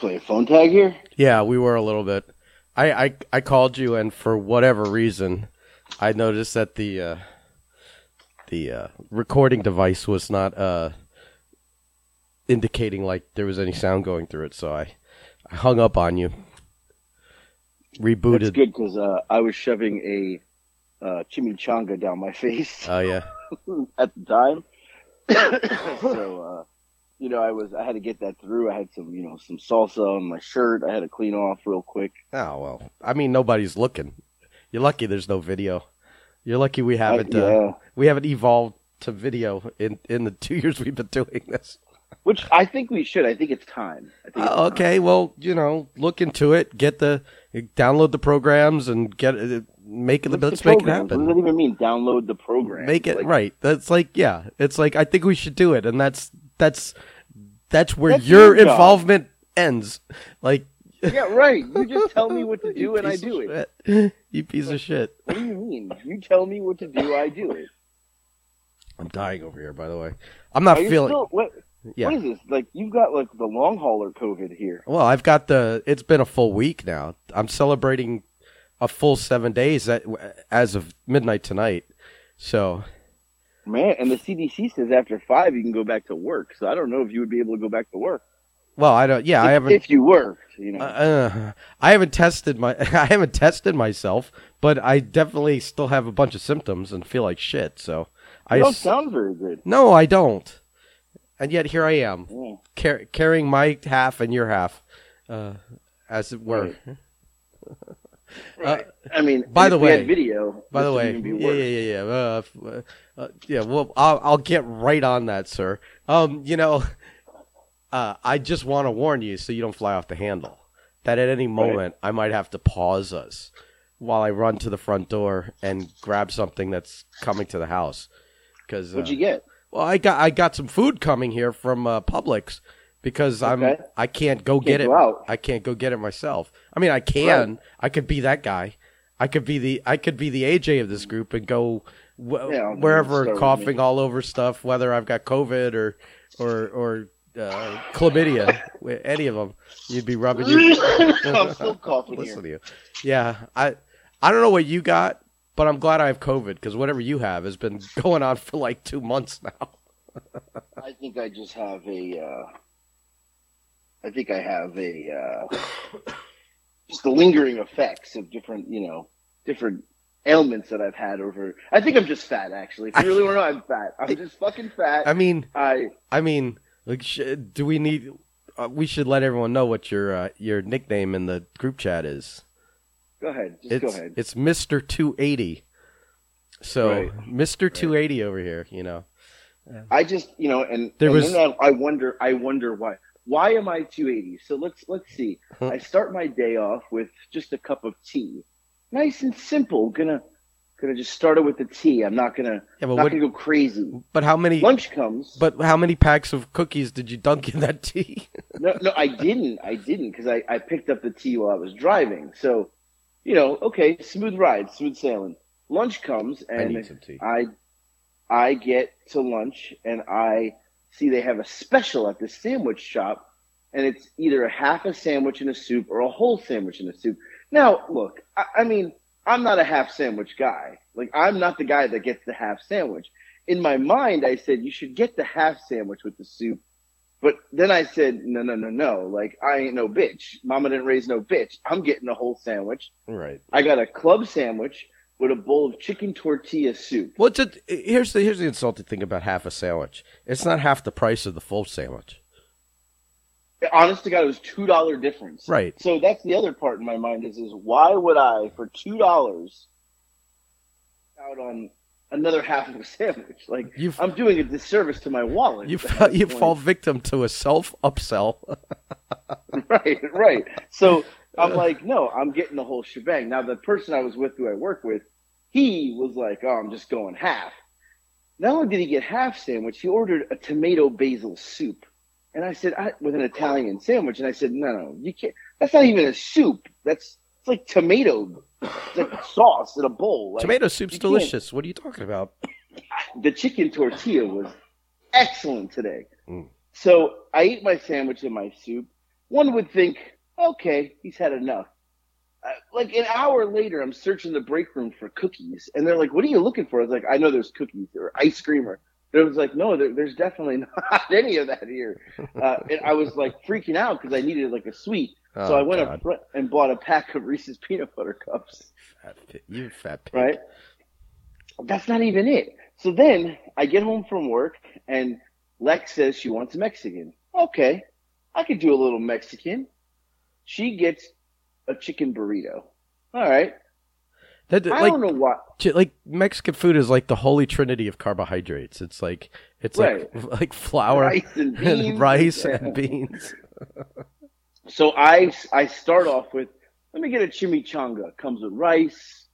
play phone tag here? Yeah, we were a little bit. I I, I called you, and for whatever reason, I noticed that the uh, the uh, recording device was not uh, indicating like there was any sound going through it. So I, I hung up on you. Rebooted. That's good because uh, I was shoving a uh, chimichanga down my face Oh yeah. at the time. so, uh, you know, I was I had to get that through. I had some, you know, some salsa on my shirt. I had to clean off real quick. Oh well. I mean, nobody's looking. You're lucky. There's no video. You're lucky we haven't. yeah. Uh, we haven't evolved to video in in the two years we've been doing this. Which I think we should. I think it's time. I think it's Uh, okay, well, you know, look into it. Get the download the programs and get it. Make it. What's Let's make it program? What does happen. that even mean? Download the program. Make it Like, right. That's like yeah. It's like I think we should do it, and that's that's that's where That's your your involvement ends. Like Yeah, right. You just tell me what to do and I do it. shit. You piece of shit. What do you mean? You tell me what to do, I do it. I'm dying over here. By the way, I'm not feeling. still, what, yeah. what is this? Like you've got like the long hauler COVID here. Well, I've got the. It's been a full week now. I'm celebrating a full seven days as of midnight tonight. So Man, and the CDC says after five you can go back to work. So I don't know if you would be able to go back to work. Well, I don't. Yeah, I haven't. If you worked, you know. Uh, I haven't tested my. I haven't tested myself, but I definitely still have a bunch of symptoms and feel like shit. So I. don't sound very good. no, I don't. And yet here I am, Yeah. car- carrying my half and your half, uh, as it were. Right. I mean, by the way- video. By the way, yeah, yeah, yeah, yeah. Uh, uh, yeah, well, I'll, I'll get right on that, sir. Um, you know, uh, I just want to warn you so you don't fly off the handle. That at any moment I might have to pause us while I run to the front door and grab something that's coming to the house. Because What'd you get? well, I got I got some food coming here from uh, Publix because I'm I can't go get it. out. I can't go get it myself. I mean, I can. I could be that guy. I could be the I could be the AJ of this group and go wh- Yeah, wherever coughing all over stuff, whether I've got COVID or or or uh, chlamydia, any of them. You'd be rubbing your I'm still coughing listen here. to you. Yeah, I I don't know what you got, but I'm glad I have COVID because whatever you have has been going on for like two months now. I think I just have a. Uh, I think I have a. Uh, just the lingering effects of different, you know, different ailments that I've had over. I think I'm just fat, actually. If you really want to know, I'm fat. I'm just fucking fat. I mean, I I mean, like, sh- do we need? Uh, we should let everyone know what your uh, your nickname in the group chat is. go ahead. Just It's go ahead. it's Mister Two Eighty. So Right. Mister Two Eighty over here, you know. I just, you know, and, There and was- I, I wonder, I wonder why. Why am I 280? So let's let's see. I start my day off with just a cup of tea, nice and simple. Gonna gonna just start it with the tea. I'm not gonna Yeah, but not what? gonna go crazy. But how many? Lunch comes. But how many packs of cookies did you dunk in that tea? no, no, I didn't. I didn't because I, I picked up the tea while I was driving. So, you know, okay, smooth ride, smooth sailing. Lunch comes I and tea. I I get to lunch and I see they have a special at the sandwich shop and it's either a half a sandwich in a soup or a whole sandwich in a soup. Now, look, I, I mean, I'm not a half sandwich guy. Like, I'm not the guy that gets the half sandwich. In my mind, I said, you should get the half sandwich with the soup. But then I said, no, no, no, no. Like, I ain't no bitch. Mama didn't raise no bitch. I'm getting a whole sandwich. right. I got a club sandwich with a bowl of chicken tortilla soup. Well, a, here's the here's the insulting thing about half a sandwich. It's not half the price of the full sandwich. honest to God, it was two dollar difference. Right. So that's the other part in my mind is is why would I for two dollars out on another half of a sandwich? Like You I'm doing a disservice to my wallet. you you fall victim to a self upsell. right, right. So I'm like, no, I'm getting the whole shebang. Now the person I was with, who I work with, he was like, oh, I'm just going half. Not only did he get half sandwich, he ordered a tomato basil soup. And I said, I, with an Italian sandwich, and I said, no, no, you can't. That's not even a soup. That's it's like tomato, it's like sauce in a bowl. Like, Tomato soup's delicious. What are you talking about? the chicken tortilla was excellent today. Mm. So I ate my sandwich and my soup. one would think, okay, he's had enough. Uh, like an hour later, I'm searching the break room for cookies, and they're like, "What are you looking for?" I was like, "I know there's cookies or ice cream." Or it was like, "No, there, there's definitely not any of that here." Uh, and I was like freaking out because I needed like a sweet, so Oh, I went God. up front and bought a pack of Reese's peanut butter cups. Fat pig. You fat pig. Right? That's not even it. So then I get home from work, and Lex says she wants Mexican. Okay, I could do a little Mexican. She gets a chicken burrito. All right. That, I like, don't know why. Like Mexican food is like the holy trinity of carbohydrates. It's like it's like like flour Rice and beans. rice Yeah. and beans. So I I start off with let me get a chimichanga. Comes with rice.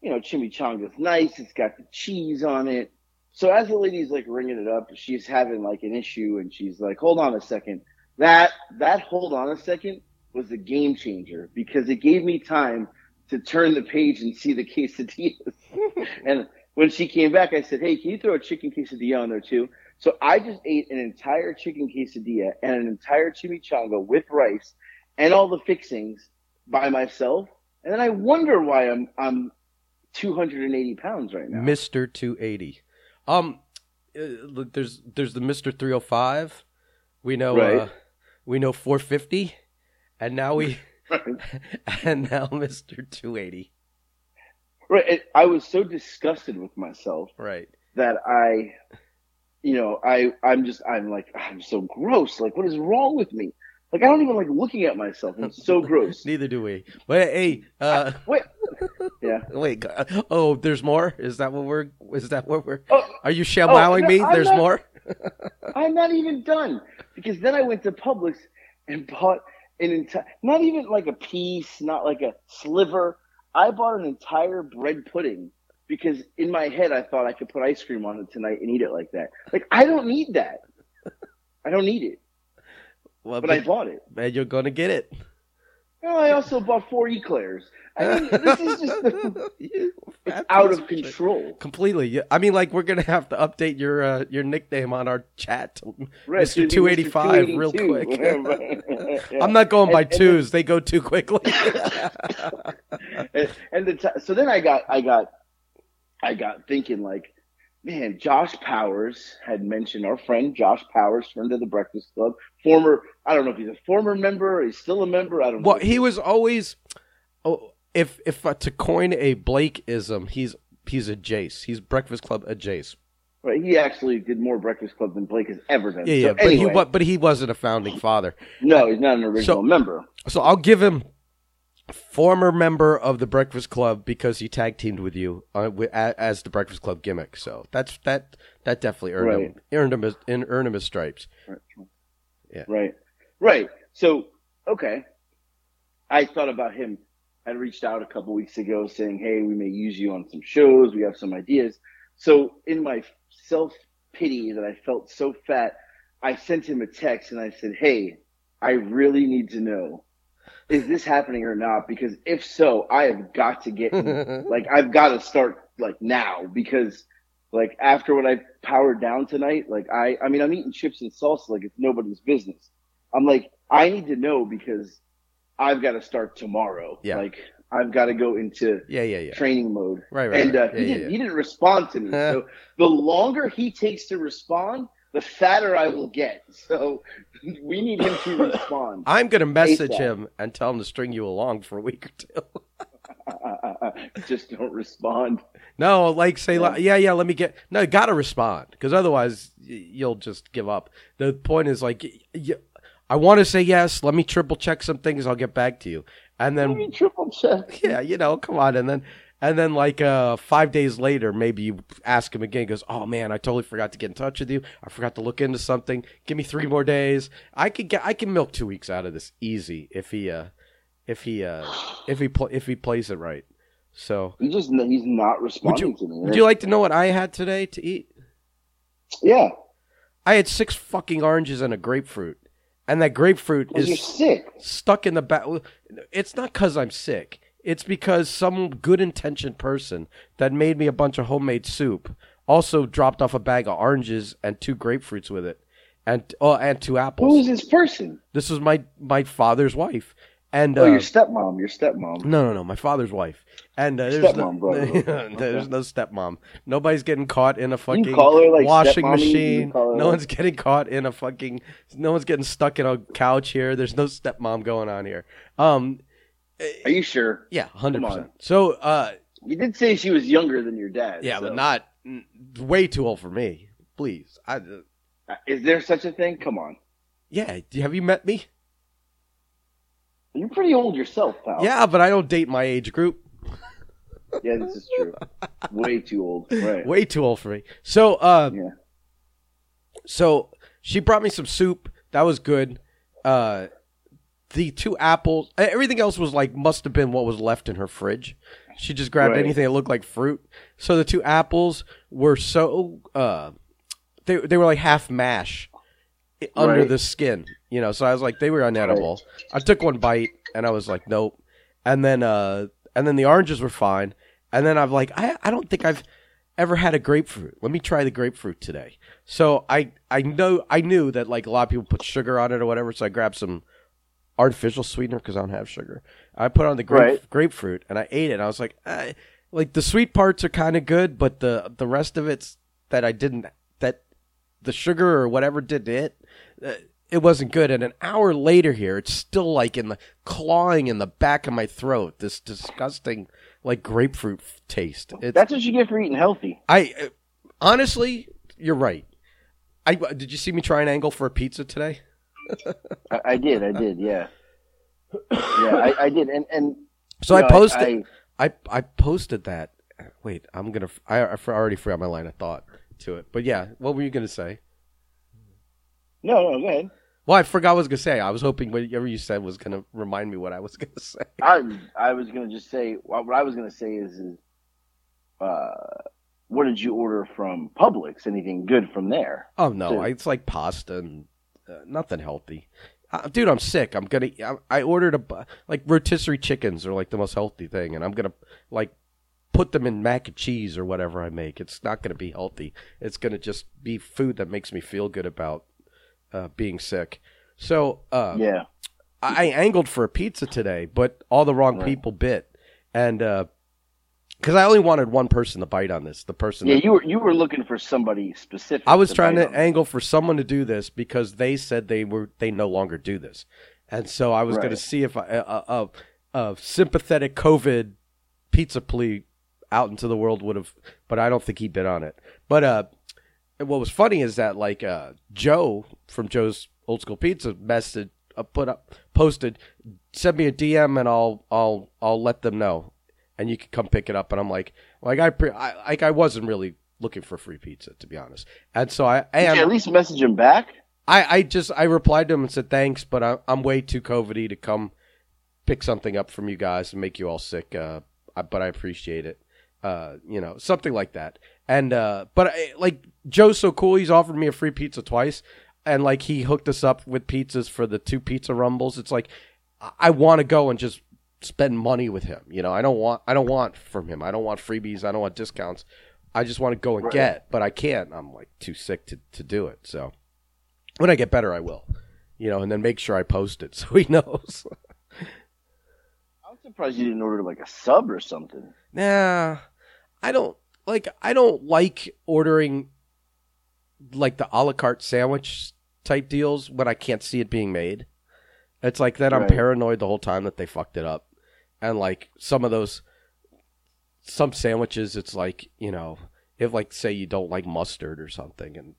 You know, chimichanga's nice. It's got the cheese on it. So as the lady's like ringing it up, she's having like an issue, and she's like, "Hold on a second. That that hold on a second was a game changer because it gave me time to turn the page and see the quesadillas. and when she came back, I said, "Hey, can you throw a chicken quesadilla on there too?" So I just ate an entire chicken quesadilla and an entire chimichanga with rice and all the fixings by myself, and then I wonder why I'm I'm 280 pounds right now. Two Eighty. Um, uh, there's there's the Hundred Five. We know Right. uh, we know four fifty, and now we and now Two Eighty. right. I was so disgusted with myself Right. that I, you know, I I'm just I'm like I'm so gross. Like, what is wrong with me? Like, I don't even like looking at myself. I'm so gross. Neither do we. But hey, uh, Wait, yeah. wait. uh, Oh, there's more. Is that what we're? Is that what we're? Oh, Are you showowing no, me? I'm There's not- more. I'm not even done because then I went to Publix and bought an entire, not even like a piece, not like a sliver. I bought an entire bread pudding because in my head I thought I could put ice cream on it tonight and eat it like that. Like I don't need that. I don't need it, Well, but I bought it. man, you're gonna get it. Well, I also bought four eclairs. I mean, this is just it's out of control. Completely. I mean, like we're gonna have to update your uh, your nickname on our chat, Right, Mr. Two Eighty Five, real quick. Yeah. I'm not going by And- and twos; they go too quickly. and, and the t- so then I got I got I got thinking like, man, Josh Powers had mentioned our friend Josh Powers, friend of the Breakfast Club, former I don't know if he's a former member or he's still a member. I don't know. well, he was always. Oh, if if uh, to coin a Blakeism, he's he's a Jace. He's Breakfast Club a Jace. right, he actually did more Breakfast Club than Blake has ever done. Yeah, yeah. So but he anyway, but he wasn't a founding father. no, he's not an original So- member. So I'll give him former member of the Breakfast Club because he tag teamed with you uh, as the Breakfast Club gimmick. So that's that that definitely earned him earned him his, in- earned him his stripes. Yeah. Right. Right. So, okay. I thought about him. I reached out a couple weeks ago saying, hey, we may use you on some shows. We have some ideas. So, in my self pity that I felt so fat, I sent him a text and I said, hey, I really need to know is this happening or not? Because if so, I have got to get, like, I've got to start, like, now because. Like after what I powered down tonight, like I, I mean, I'm eating chips and salsa like it's nobody's business. I'm like, I need to know because I've got to start tomorrow. Yeah. Like I've got to go into Yeah, yeah, yeah. training mode. Right, right. And right. uh, yeah, he, yeah, didn't, yeah. he didn't respond to me. so the longer he takes to respond, the fatter I will get. So we need him to respond. I'm gonna message ASAP. him and tell him to string you along for a week or two. Just don't respond. No, like say, Yeah. like, yeah, yeah. Let me get. No, you gotta respond because otherwise you'll just give up. The point is like, I want to say yes. Let me triple check some things. I'll get back to you. And Let me then, triple check. yeah, you know, come on. And then, and then like uh, five days later, maybe you ask him again. He goes, oh man, I totally forgot to get in touch with you. I forgot to look into something. Give me three more days. I could get. I can milk two weeks out of this easy if he, uh, if he, uh, if he, pl- if he plays it right. So. He just he's not Would responding you, to me. would you like to know what I had today to eat? yeah, I had six fucking oranges and a grapefruit, and that grapefruit you're is sick. stuck in the back. It's not because I'm sick. It's because some good intentioned person that made me a bunch of homemade soup also dropped off a bag of oranges and two grapefruits with it, and oh, and two apples. Who is this person? This was my my father's wife, and Oh, uh, your stepmom. Your stepmom. no, no, no, my father's wife, and uh, there's Stepmom, no, brother. there's Okay. no stepmom. Nobody's getting caught in a fucking her like washing stepmommy, you can machine. No like- one's getting caught in a fucking. No one's getting stuck in a couch here. There's no stepmom going on here. Um, Are you sure? yeah, hundred percent. So, uh, You did say she was younger than your dad. yeah, so- but not way too old for me. Please, I. Uh, Is there such a thing? Come on. Yeah, have you met me? You're pretty old yourself, pal. Yeah, but I don't date my age group. Yeah, this is true. Way too old. Right. Way too old for me. So, uh, Yeah. so she brought me some soup. That was good. Uh, the two apples, everything else was like must have been what was left in her fridge. She just grabbed Right. anything that looked like fruit. So the two apples were so uh, they they were like half mash under Right. the skin, you know. So I was like, they were unedible. I took one bite and I was like, nope. And then uh, and then the oranges were fine. And then I'm like, I I don't think I've ever had a grapefruit. Let me try the grapefruit today. So I I know I knew that like a lot of people put sugar on it or whatever. So I grabbed some artificial sweetener because I don't have sugar. I put on the grape, Right. grapefruit and I ate it. And I was like, eh, like the sweet parts are kind of good, but the the rest of it's that I didn't that the sugar or whatever did it. Uh, it wasn't good. And an hour later, here it's still like in the clawing in the back of my throat. This disgusting like grapefruit taste. It's, That's what you get for eating healthy. I uh, honestly, you're right. I did you see me try an angle for a pizza today? I, I did. I did. Yeah. Yeah, I, I did. And and So I know, posted. I, I, I posted that. Wait, I'm gonna. I, I already forgot my line of thought to it. But yeah, what were you gonna say? no, no, go ahead. Well, I forgot what I was gonna say. I was hoping whatever you said was gonna remind me what I was gonna say. I I was gonna just say what I was gonna say is, is uh, what did you order from Publix? Anything good from there? Oh no. It's like pasta and uh, nothing healthy. Uh, dude, I'm sick. I'm gonna. I, I ordered a bu- like rotisserie chickens are like the most healthy thing, and I'm gonna like put them in mac and cheese or whatever I make. It's not gonna be healthy. It's gonna just be food that makes me feel good about uh, being sick. So uh, Yeah. I, I angled for a pizza today, but all the wrong Right. people bit, and because I only wanted one person to bite on this, the person Yeah, that you were you were looking for somebody specific. I was to trying to angle for someone to do this because they said they were they no longer do this, and so I was going to see if I, a, a, a sympathetic COVID pizza plea out into the world would have, but I don't think he bit on it. But uh, what was funny is that like uh, Joe from Joe's Old School Pizza message uh, put up posted, send me a DM and I'll I'll I'll let them know, and you can come pick it up. And I'm like, like I, pre- I like I wasn't really looking for free pizza to be honest, and so I Did and you at least message him back? I, I just I replied to him and said thanks, but I, I'm way too COVIDy to come pick something up from you guys and make you all sick. Uh, I, but I appreciate it. Uh, you know, something like that. And uh, but I, like Joe's so cool. He's offered me a free pizza twice, and like he hooked us up with pizzas for the two pizza rumbles. It's like I, I want to go and just spend money with him. You know, I don't want I don't want from him. I don't want freebies. I don't want discounts. I just want to go and Right. get, but I can't. I'm like too sick to, to do it. So when I get better, I will. You know, and then make sure I post it so he knows. I'm surprised you didn't order like a sub or something. nah, I don't like. I don't like ordering like the a la carte sandwich type deals when I can't see it being made. It's like that I'm paranoid the whole time that they fucked it up, and like some of those some sandwiches, it's like you know if like say you don't like mustard or something and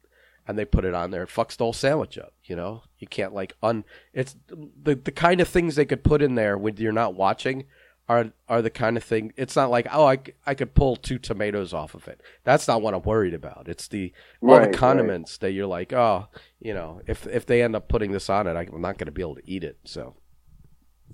and they put it on there, it fucks the whole sandwich up. You know, you can't like un. It's the the kind of things they could put in there when you're not watching are are the kind of thing. It's not like oh I, I could pull two tomatoes off of it. That's not what I'm worried about. It's the all Right, the right. condiments that you're like oh you know if if they end up putting this on it, I'm not going to be able to eat it. So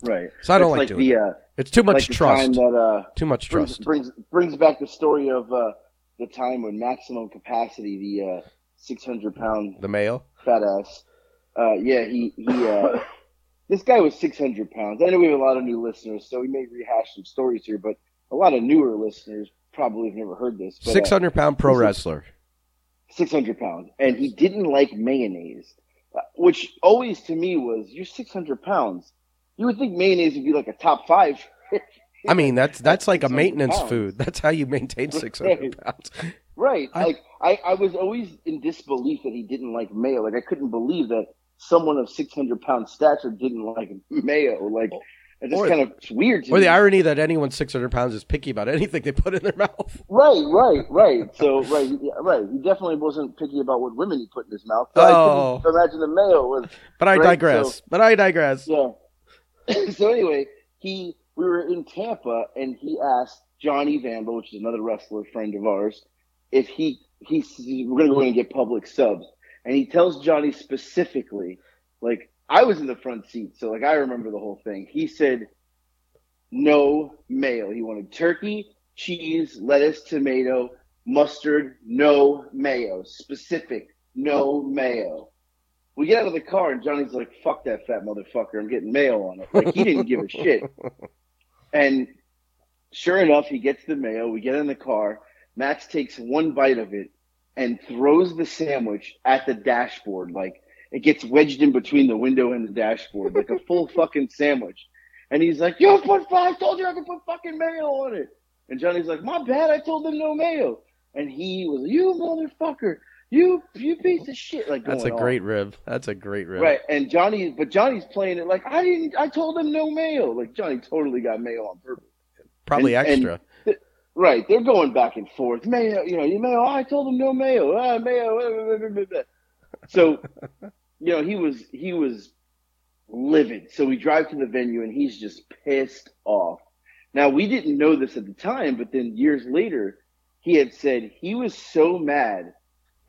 Right. So I don't It's like like doing the uh, it's too much like trust. that uh too much brings, trust. brings brings back the story of uh the time when maximum capacity the uh 600 pound The male? fat ass. Uh, yeah, he he. Uh, this guy was 600 pounds. I know we have a lot of new listeners, so we may rehash some stories here, but a lot of newer listeners probably have never heard this. But, uh, Six hundred pound pro wrestler. 600 pounds, and he didn't like mayonnaise. which always to me was you're 600 pounds. You would think mayonnaise would be like a top five. I mean, that's that's like a maintenance pounds. food. That's how you maintain 600 Right. pounds. Right. I- like I, I was always in disbelief that he didn't like mayo. Like I couldn't believe that someone of 600 pound stature didn't like mayo. Like it's just Or- kind of weird. To Or me. the irony that anyone 600 pounds is picky about anything they put in their mouth. Right, right, right. So, right, yeah, right. He definitely wasn't picky about what women he put in his mouth. So Oh. I couldn't oh. imagine the mayo was. But I Right, digress. so- but I digress. Yeah. so anyway, he we were in Tampa, and he asked Johnny Vandal, which is another wrestler friend of ours, if he he he- we're gonna go in and get Publix subs, and he tells Johnny specifically, like I was in the front seat, so like I remember the whole thing. He said, no mayo. He wanted turkey, cheese, lettuce, tomato, mustard, no mayo. Specific, no mayo. We get out of the car and Johnny's like, fuck that fat motherfucker. I'm getting mayo on it. Like, he didn't give a shit. And sure enough, he gets the mayo. We get in the car. Max takes one bite of it and throws the sandwich at the dashboard. Like, it gets wedged in between the window and the dashboard, like a full fucking sandwich. And he's like, you put, I told you I could put fucking mayo on it. And Johnny's like, my bad. I told them no mayo. And he was, you motherfucker. You, you piece of shit. Like, That's a great rib. That's a great rib. Right, and Johnny, but Johnny's playing it like I didn't. I told him no mayo. Like Johnny totally got mayo on purpose. Probably And- and- extra. Right, they're going back and forth. Mayo, you know, you mayo. I told him no mayo. Ah, mayo. blah, blah, blah, blah, blah. So, you know, he was he was livid. So we drive to the venue and he's just pissed off. Now we didn't know this at the time, but then years later, he had said he was so mad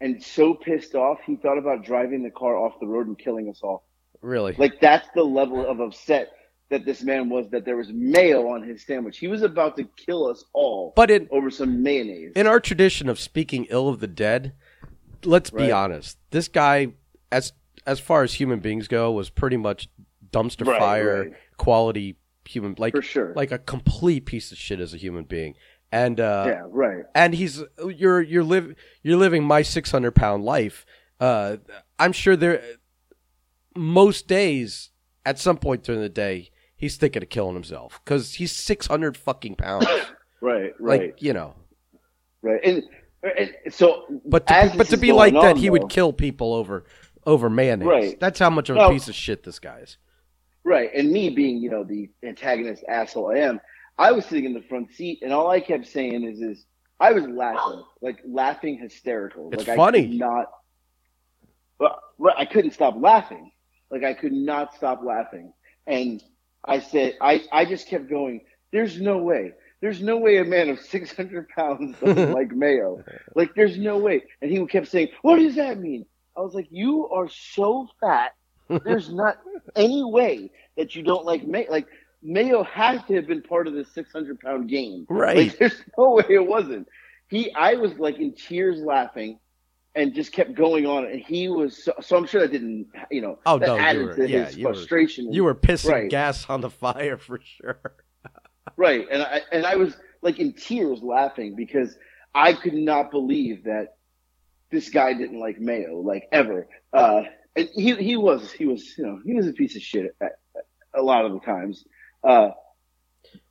and so pissed off he thought about driving the car off the road and killing us all. really. Like that's the level of upset that this man was that there was mayo on his sandwich. He was about to kill us all but in over some mayonnaise. in our tradition of speaking ill of the dead, let's be honest. This guy, as as far as human beings go, was pretty much dumpster Right, fire right. quality human, like For sure. like a complete piece of shit as a human being. And uh, yeah, right. and he's you're you're live you're living my 600 pound life uh i'm sure there most days at some point during the day he's thinking of killing himself because he's 600 fucking pounds Right, right, like you know right. And, and so but to, this but to be like that on, he though- would kill people over over mayonnaise Right. that's how much of a No. piece of shit this guy is Right. And me being, you know, the antagonist asshole I am, I was sitting in the front seat and all I kept saying is is I was laughing. Like laughing hysterical. It's like I funny. could not well, right, I couldn't stop laughing. Like I could not stop laughing. And I said I, I just kept going, There's no way. There's no way a man of six hundred pounds doesn't like mayo. Like there's no way. And he kept saying, What does that mean? I was like, You are so fat there's not any way that you don't like mayo. Like mayo has to have been part of the 600 pound game. right Like there's no way it wasn't. He, I was like in tears laughing, and just kept going on. And he was so. so I'm sure that didn't, you know, Oh, that no, added were- to yeah, his you were- frustration. you were pissing Right. gas on the fire for sure Right, and I and I was like in tears laughing because I could not believe that this guy didn't like mayo, like ever. Uh, and he he was he was you know he was a piece of shit at, at, a lot of the times. Uh,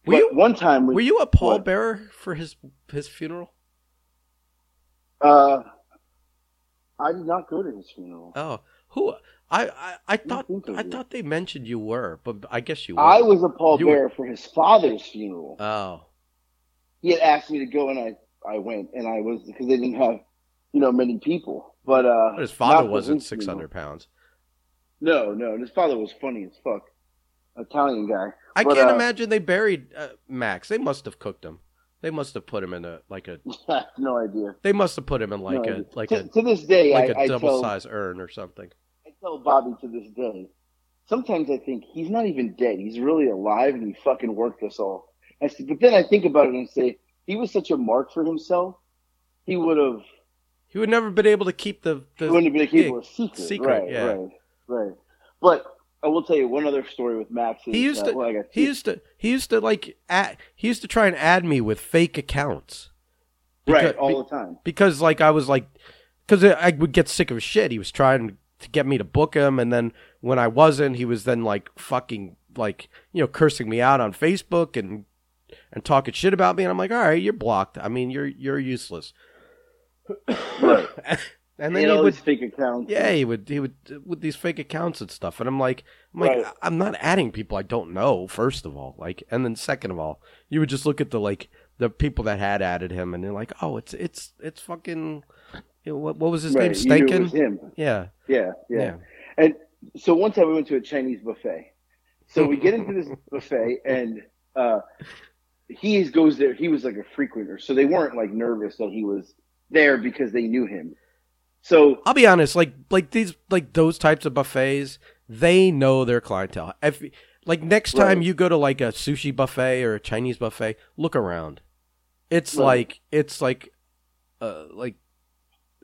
Were you- one time we, were you a What? pallbearer for his his funeral Uh, I did not go to his funeral. Oh, who? I I, I thought I I thought they mentioned you were, but I guess you were. I was a pallbearer for his father's funeral. Oh, he had asked me to go, and I I went, and I was because they didn't have you know many people. But uh, but his father wasn't six hundred pounds. No, no, and his father was funny as fuck, Italian guy. I But, can't uh, imagine they buried uh, Max. They must have cooked him. They must have put him in a like a. I have no idea. They must have put him in like No a like to, a to this day, like I, a double size urn or something. I tell Bobby to this day. Sometimes I think he's not even dead. He's really alive, and he fucking worked us all. I said, but then I think about it and say he was such a mark for himself. He would have He would never been able to keep the. he the wouldn't have been able to keep secret. secret, right, yeah. right, right. But I will tell you one other story with Max. He used uh, to. well, he used to. He used to like. Add, he used to try and add me with fake accounts. right all the time. because like I was like because I would get sick of shit. He was trying to get me to book him, and then when I wasn't, he was then like fucking like you know cursing me out on Facebook and and talking shit about me, and I'm like, all right, you're blocked. I mean, you're you're useless. Right. and then and he all would fake accounts. yeah, he would he would with these fake accounts and stuff, and I'm like, I'm like, Right. I'm not adding people I don't know. First of all, like, and then second of all, you would just look at the like the people that had added him, and they're like, oh, it's it's it's fucking. You know, what, what was his right. name? You knew it Stankin. him. Yeah, Yeah, yeah, yeah. And so one time we went to a Chinese buffet. So we get into this buffet and uh he goes there. He was like a frequenter, so they weren't like nervous that he was there because they knew him. So I'll be honest, like like these like those types of buffets, they know their clientele. If like next time Right. you go to like a sushi buffet or a Chinese buffet, look around. It's Right. like it's like uh like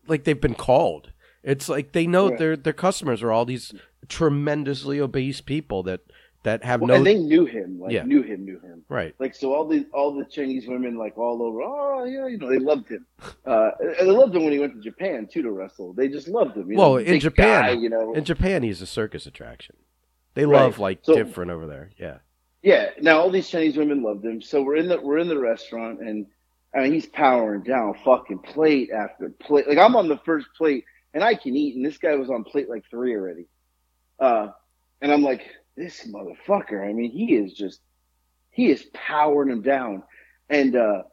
like they've been called. It's like they know Right. their their customers are all these tremendously obese people that that have well, no and they knew him, like Yeah. knew him, knew him. right. Like so, all the all the Chinese women, like all over, oh yeah, you know, they loved him. Uh, and they loved him when he went to Japan too to wrestle. They just loved him. You Well, know, in Japan- guy, you know, In Japan, he's a circus attraction. They Right. love like So- different over there. Yeah. Yeah. Now all these Chinese women loved him. So we're in the we're in the restaurant and I mean he's powering down fucking plate after plate. Like I'm on the first plate and I can eat and this guy was on plate like three already. Uh and I'm like, this motherfucker, I mean he is just he is powering him down. And uh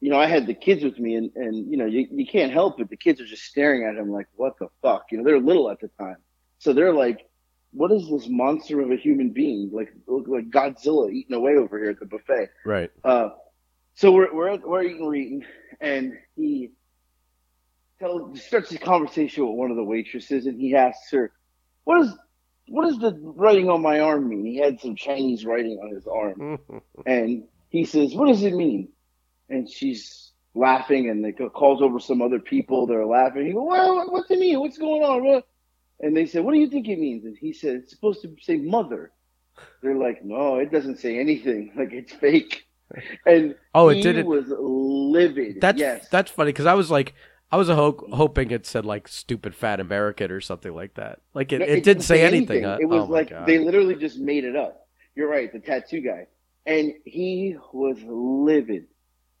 you know, I had the kids with me and, and you know, you, you can't help it. The kids are just staring at him like, what the fuck? You know, they're little at the time. So they're like, what is this monster of a human being? Like, look like Godzilla eating away over here at the buffet. Right. Uh, so we're, we're, we're eating, we're eating, and he tells, starts a conversation with one of the waitresses, and he asks her, what is, what does the writing on my arm mean? He had some Chinese writing on his arm. And he says, "What does it mean?" And she's laughing, and they calls over some other people. They're laughing. He goes, "Well, what's it mean? What's going on?" What? And they said, "What do you think it means?" And he said, "It's supposed to say mother." They're like, "No, it doesn't say anything. Like it's fake." And Oh, it he didn't- was livid. That's yes. that's funny because I was like, I was ho- hoping it said like "stupid fat American" or something like that. Like it, No, it, didn't say anything. huh? It was oh like God. they literally just made it up. You're right, the tattoo guy, and he was livid.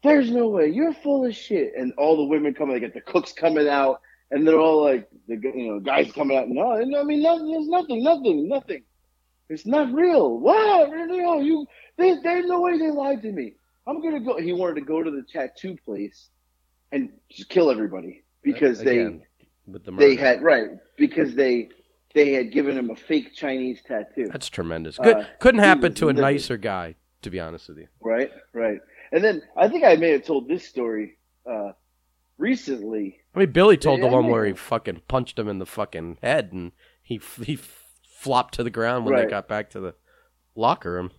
There's no way. You're full of shit. And all the women coming, they get the cooks coming out, and they're all like, the you know guys coming out. No, I mean, nothing. There's nothing. Nothing. Nothing. It's not real. What? No, oh, you. They, there's no way they lied to me. I'm gonna go. He wanted to go to the tattoo place and just kill everybody because they with the murder. they had right because they they had given him a fake Chinese tattoo. That's tremendous. Good. Uh, Couldn't happen to a livid. nicer guy, to be honest with you. Right, right. And then I think I may have told this story uh, recently. I mean, Billy told the one where he fucking punched him in the fucking head, and he he flopped to the ground when they got back to the locker room.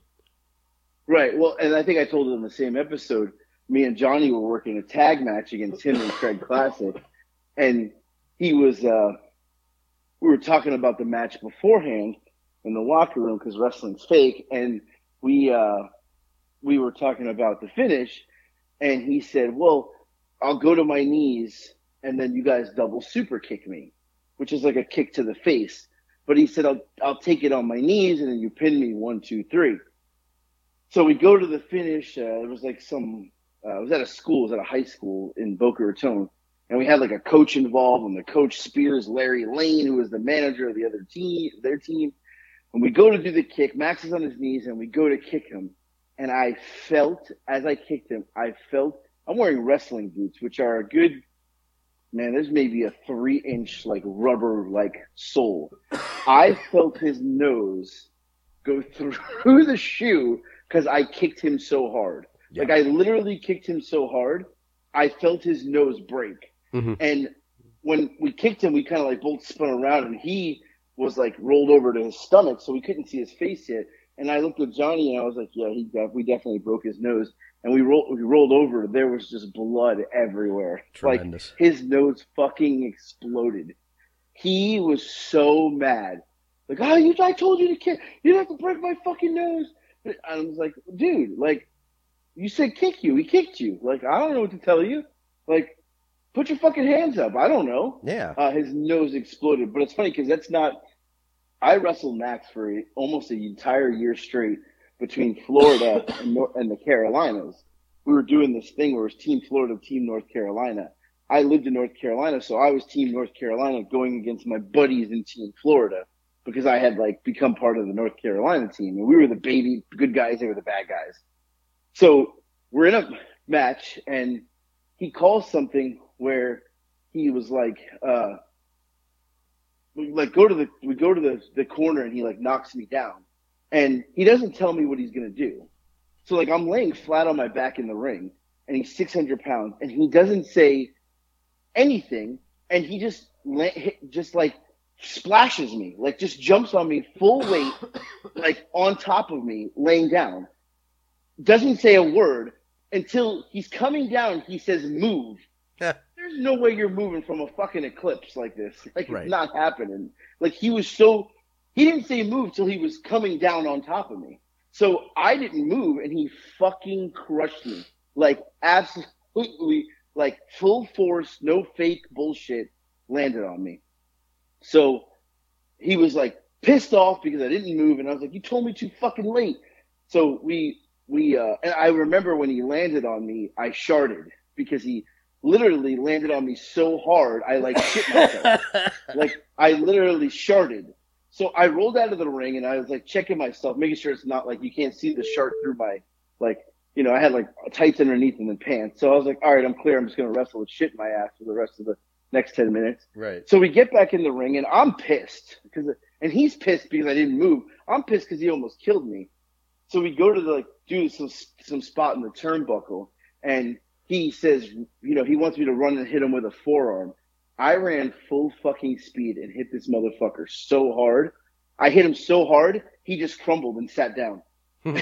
Right. Well, and I think I told it in the same episode. Me and Johnny were working a tag match against him and Craig Classic, and he was. uh We were talking about the match beforehand in the locker room because wrestling's fake, and we uh we were talking about the finish, and he said, "Well, I'll go to my knees, and then you guys double super kick me, which is like a kick to the face." But he said, "I'll I'll take it on my knees, and then you pin me one, two, three. So we go to the finish. Uh, it was like some. Uh, was at a school. It was at a high school in Boca Raton, and we had like a coach involved, and the coach spears Larry Lane, who was the manager of the other team, their team. And we go to do the kick. Max is on his knees, and we go to kick him. And I felt as I kicked him, I felt I'm wearing wrestling boots, which are a good. Man, there's maybe a three inch like rubber like sole. I felt his nose go through the shoe because I kicked him so hard. Yeah. Like I literally kicked him so hard, I felt his nose break. Mhm. And when we kicked him, we kind of like both spun around, and he was like rolled over to his stomach, so we couldn't see his face yet. And I looked at Johnny, and I was like, "Yeah, he def- we definitely broke his nose." And we rolled we rolled over. There was just blood everywhere. Tremendous. Like his nose fucking exploded. He was so mad. Like, oh, you! I told you to kick. You have to break my fucking nose. I was like, dude, like, you said kick you. He kicked you. Like, I don't know what to tell you. Like, put your fucking hands up. I don't know. Yeah. Uh, his nose exploded, but it's funny because that's not. I wrestled Max for almost an entire year straight between Florida and, Nor- and the Carolinas. We were doing this thing where it was Team Florida, Team North Carolina. I lived in North Carolina, so I was Team North Carolina going against my buddies in Team Florida because I had like become part of the North Carolina team, and we were the baby good guys, they were the bad guys. So we're in a match, and he calls something where he was like, uh, we like go to the we go to the the corner, and he like knocks me down, and he doesn't tell me what he's gonna do. So like I'm laying flat on my back in the ring, and he's 600 pounds, and he doesn't say anything, and he just just like splashes me, like just jumps on me full weight, like on top of me, laying down. Doesn't say a word until he's coming down. He says, "Move." There's no way you're moving from a fucking eclipse like this. Like Right. it's not happening. Like he was so he didn't say move till he was coming down on top of me. So I didn't move and he fucking crushed me. Like absolutely like full force, no fake bullshit landed on me. So he was like pissed off because I didn't move and I was like, You told me too fucking late. So we we uh and I remember when he landed on me, I sharded because he literally landed on me so hard I like shit myself. like I literally sharded. So I rolled out of the ring and I was like checking myself, making sure it's not like you can't see the shart through my like you know, I had like tights underneath and then pants. So I was like, all right, I'm clear. I'm just gonna wrestle with shit in my ass for the rest of the next ten minutes. right. So we get back in the ring, and I'm pissed because, and he's pissed because I didn't move. I'm pissed because he almost killed me. So we go to the, like do some some spot in the turnbuckle, and he says, you know, he wants me to run and hit him with a forearm. I ran full fucking speed and hit this motherfucker so hard. I hit him so hard, he just crumbled and sat down. and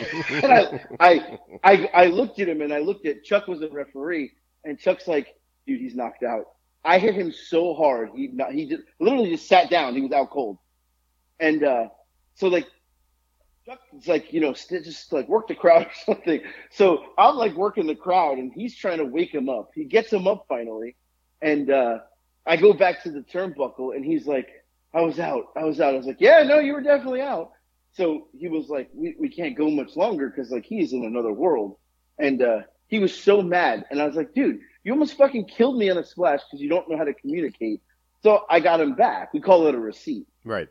I, I, I, I looked at him and I looked at Chuck was a referee, and Chuck's like, dude, he's knocked out. I hit him so hard, he he just literally just sat down. He was out cold, and uh, so like Chuck's like, you know, st- just like work the crowd or something. So I'm like working the crowd, and he's trying to wake him up. He gets him up finally, and uh, I go back to the turnbuckle, and he's like, I was out. I was out. I was like, yeah, no, you were definitely out. So he was like, we, we can't go much longer because like he's in another world. And uh, he was so mad. And I was like, dude, you almost fucking killed me on a splash because you don't know how to communicate. So I got him back. We call it a receipt. right.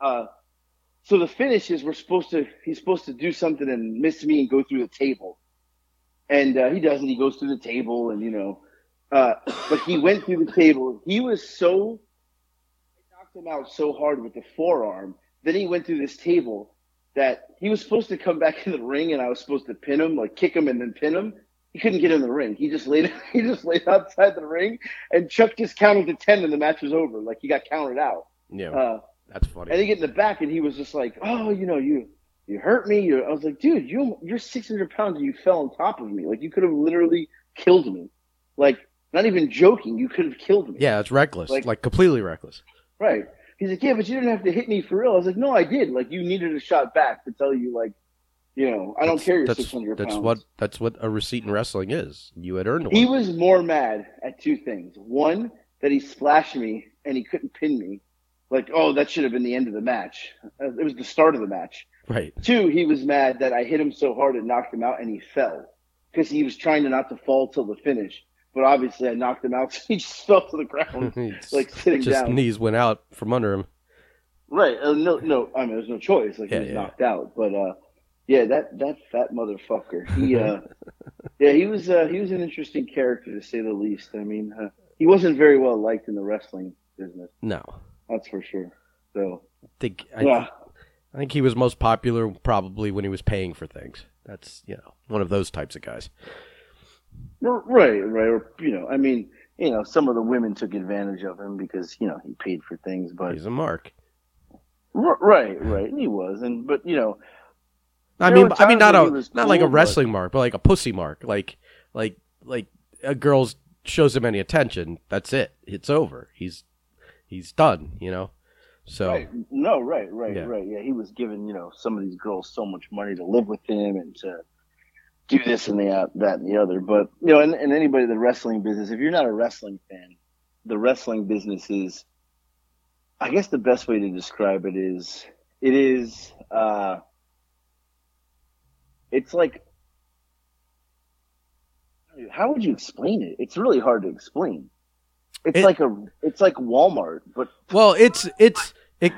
Uh, so the finish is we're supposed to, he's supposed to do something and miss me and go through the table. And uh, he doesn't. He goes through the table and, you know, uh, but he went through the table. He was so, I knocked him out so hard with the forearm. Then he went through this table that he was supposed to come back in the ring and I was supposed to pin him, like kick him and then pin him. He couldn't get in the ring. He just laid, he just laid outside the ring and Chuck just counted to 10 and the match was over. Like he got counted out. Yeah. Uh, that's funny. and he get in the back, and he was just like, "Oh, you know, you you hurt me." You, I was like, "Dude, you you're 600 pounds, and you fell on top of me. Like you could have literally killed me. Like not even joking, you could have killed me." yeah, it's reckless. Like- Like, completely reckless. Right. He's like, "Yeah, but you didn't have to hit me for real." I was like, "No, I did. Like you needed a shot back to tell you, like, you know, I don't That's- care. You're that's, 600 That's what that's what a receipt in wrestling is. You had earned one. He was more mad at two things. One, that he splashed me and he couldn't pin me. Like, oh, that should have been the end of the match. Uh, It was the start of the match. right. Two, he was mad that I hit him so hard it knocked him out and he fell because he was trying to not to fall till the finish. But obviously, I knocked him out, so he just fell to the ground, like sitting just down. knees went out from under him. Right? Uh, no, no. I mean, there's no choice. Like Yeah, he was yeah. knocked out. But uh, yeah, that that fat motherfucker. He uh, yeah, he was uh, he was an interesting character to say the least. I mean, uh, he wasn't very well liked in the wrestling business. No, That's for sure. So I think I, yeah, I think he was most popular probably when he was paying for things. That's you know one of those types of guys. Right, right. Or you know, I mean, you know, some of the women took advantage of him because you know he paid for things, but He's a mark. Right, right. And he was, and but you know, I mean, I mean, not a was not like a cool, but- wrestling mark, but like a pussy mark. Like like like a girl shows him any attention, that's it. It's over. He's he's done. You know. So right. No, right, right, Yeah. right. Yeah, he was giving you know some of these girls so much money to live with him and to do this and the uh, that and the other. But you know, and, and anybody in the wrestling business, if you're not a wrestling fan, the wrestling business is, I guess the best way to describe it is, it is, uh, it's like, how would you explain it? It's really hard to explain. It's It- like a, it's like Walmart, but Well, it's it's it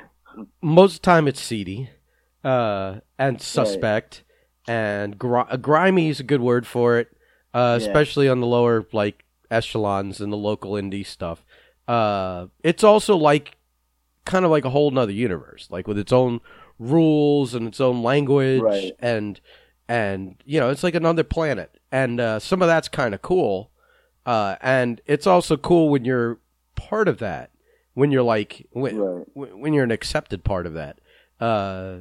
most of the time it's seedy, uh, and suspect, and gr- uh, grimy is a good word for it, uh, Yeah. especially on the lower like echelons and the local indie stuff. Uh, it's also like kind of like a whole nother universe, like with its own rules and its own language, Right. and and you know it's like another planet, and uh, some of that's kind of cool, uh, and it's also cool when you're part of that when you're like when, Right. when you're an accepted part of that. Uh,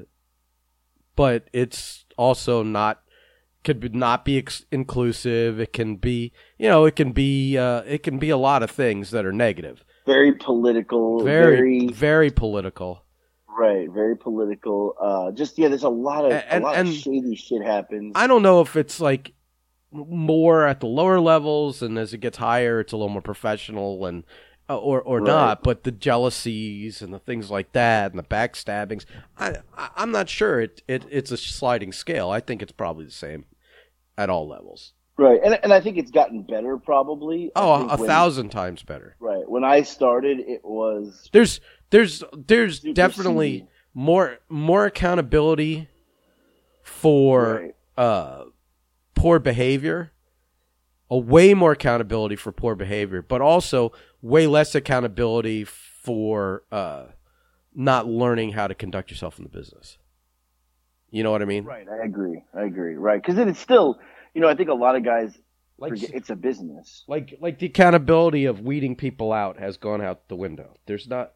but it's also not could be, not be ex- inclusive. It can be you know it can be uh, it can be a lot of things that are negative. very political, Very very very political. Right, very political. Uh, just yeah, there's a lot of And- a lot and- of shady shit happens. I don't know if it's like more at the lower levels, and as it gets higher, it's a little more professional and uh, or or Right. not. But the jealousies and the things like that, and the backstabbings, I, I I'm not sure. It it it's a sliding scale. I think it's probably the same at all levels. right, and and I think it's gotten better probably. Oh, a, when- thousand times better. Right, when I started, it was There's there's there's definitely seedy. more more accountability for Right. uh, poor behavior, a way more accountability for poor behavior, but also way less accountability for uh, not learning how to conduct yourself in the business. You know what I mean? right. I agree. I agree. Right, because it is still, you know, I think a lot of guys Like forget it's a business. like like the accountability of weeding people out has gone out the window. There's not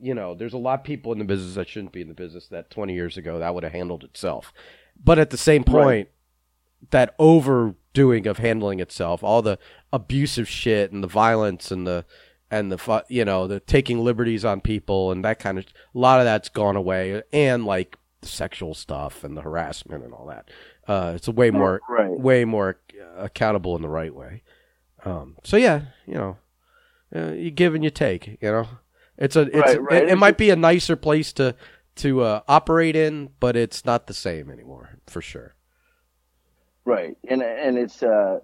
you know, there's a lot of people in the business that shouldn't be in the business that 20 years ago that would have handled itself. But at the same point, Right. That overdoing of handling itself, all the abusive shit and the violence and the and the you know, the taking liberties on people and that kind of a lot of that's gone away and like the sexual stuff and the harassment and all that. Uh, it's a way more Right. way more uh, accountable in the right way. Um, so yeah, you know, uh, you give and you take. You know, it's a it's Right, right. It, it might be a nicer place to to uh, operate in, but it's not the same anymore for sure. Right, and and it's uh,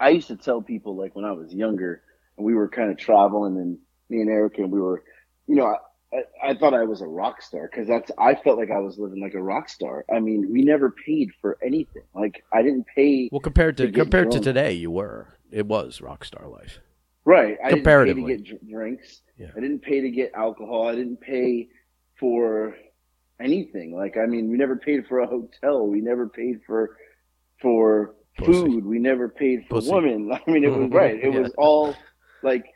I used to tell people like when I was younger and we were kind of traveling and me and Eric and we were, you know, I, I, I thought I was a rock star because that's I felt like I was living like a rock star. I mean, we never paid for anything. Like I didn't pay. Well, compared to To compared to today, you were it was rock star life. Right, I didn't pay Comparatively. to get drinks. Yeah. I didn't pay to get alcohol. I didn't pay for anything. Like I mean, we never paid for a hotel. We never paid for for Pussy. food. We never paid for Pussy. women. I mean, it was right. It Yeah. was all like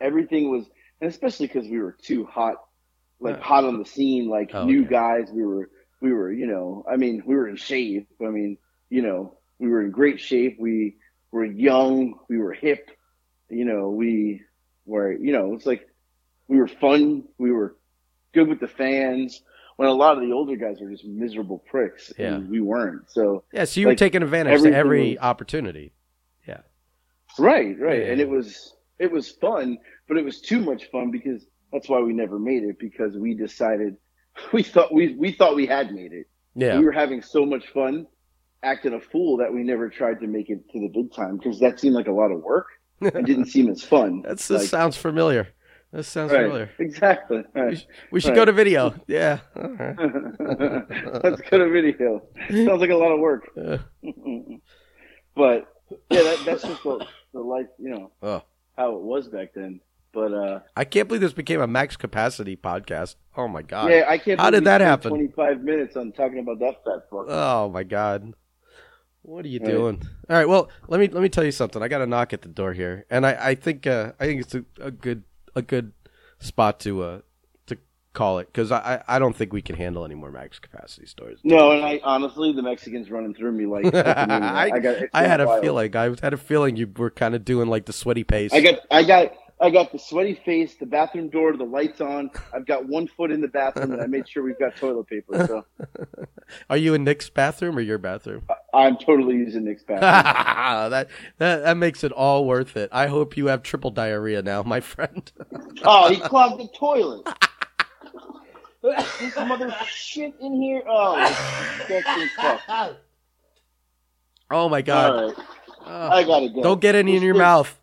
everything was, and especially because we were too hot, like Uh, hot on the scene, like oh, new okay. guys. We were, we were, you know, I mean, we were in shape. I mean, you know, we were in great shape. We were young. We were hip. You know, we were, you know, it's like we were fun. We were good with the fans. When a lot of the older guys were just miserable pricks, and Yeah. we weren't. So Yeah, so you were taking advantage of every was- opportunity. Yeah. Right, right. Yeah. And it was it was fun, but it was too much fun because that's why we never made it because we decided we thought we we thought we had made it. Yeah, We were having so much fun acting a fool that we never tried to make it to the big time because that seemed like a lot of work. It didn't seem as fun. That Like- sounds familiar. That sounds right, familiar. Exactly. We, Right. sh- we should Right. go to video. Yeah. all right. Let's go to video. Sounds like a lot of work. But yeah, that, that's just the, the life, you know, Oh. how it was back then. But uh, I can't believe this became a max capacity podcast. Oh my god. yeah, I can't. How believe did that happen? Twenty-five minutes on talking about that fat fuck. Oh my god. What are you Right. doing? All right. Well, let me let me tell you something. I got a knock at the door here, and I I think uh, I think it's a, a good a good spot to uh to call it because I I don't think we can handle any more max capacity stores. No, and I honestly, the Mexicans running through me like I, I got. I had a wild. feeling. I had a feeling you were kind of doing like the sweaty pace. I got. I got. I got the sweaty face, the bathroom door, the lights on. I've got one foot in the bathroom, and I made sure we've got toilet paper. So Are you in Nick's bathroom or your bathroom? I'm totally using Nick's bathroom. that, that that makes it all worth it. I hope you have triple diarrhea now, my friend. oh, he clogged the toilet. this mother shit in here. Oh. Oh my god. Right, Oh, I gotta go. don't get any in your mouth.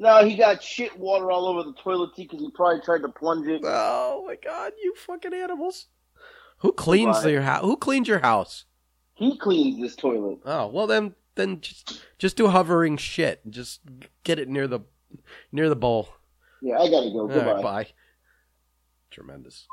No, he got shit water all over the toilet seat because he probably tried to plunge it. Oh my god, you fucking animals. Who cleans Goodbye. your house? Who cleans your house? He cleans this toilet. Oh, well then then just just do hovering shit. Just get it near the near the bowl. Yeah, I gotta go. Goodbye. right, bye. Tremendous.